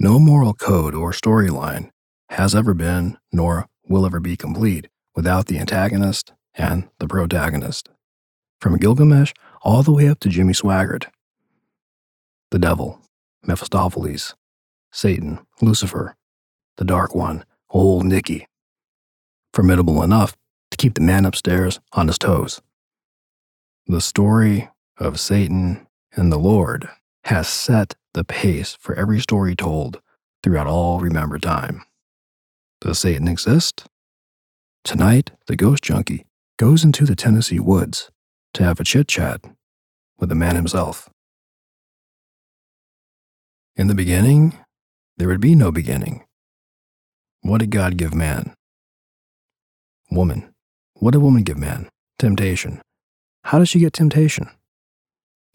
No moral code or storyline has ever been, nor will ever be complete without the antagonist and the protagonist. From Gilgamesh all the way up to Jimmy Swaggart. The devil, Mephistopheles, Satan, Lucifer, the Dark One, Old Nicky. Formidable enough to keep the man upstairs on his toes. The story of Satan and the Lord has set the pace for every story told throughout all remembered time. Does Satan exist? Tonight, the ghost junkie goes into the Tennessee woods to have a chit chat with the man himself. In the beginning, there would be no beginning. What did God give man? Woman. What did woman give man? Temptation. How did she get temptation?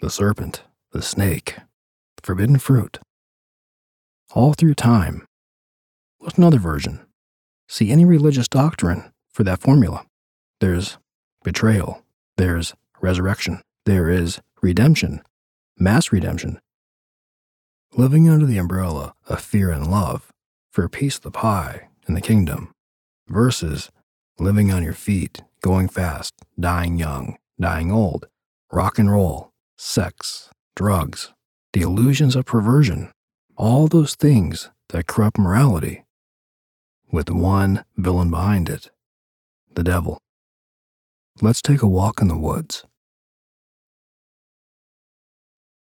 The serpent, the snake, the forbidden fruit. All through time. What's another version? See any religious doctrine for that formula. There's betrayal, there's resurrection, there is redemption, mass redemption. Living under the umbrella of fear and love for a piece of the pie in the kingdom versus living on your feet, going fast, dying young, dying old, rock and roll, sex, drugs, the illusions of perversion, all those things that corrupt morality, with one villain behind it the devil. Let's take a walk in the woods.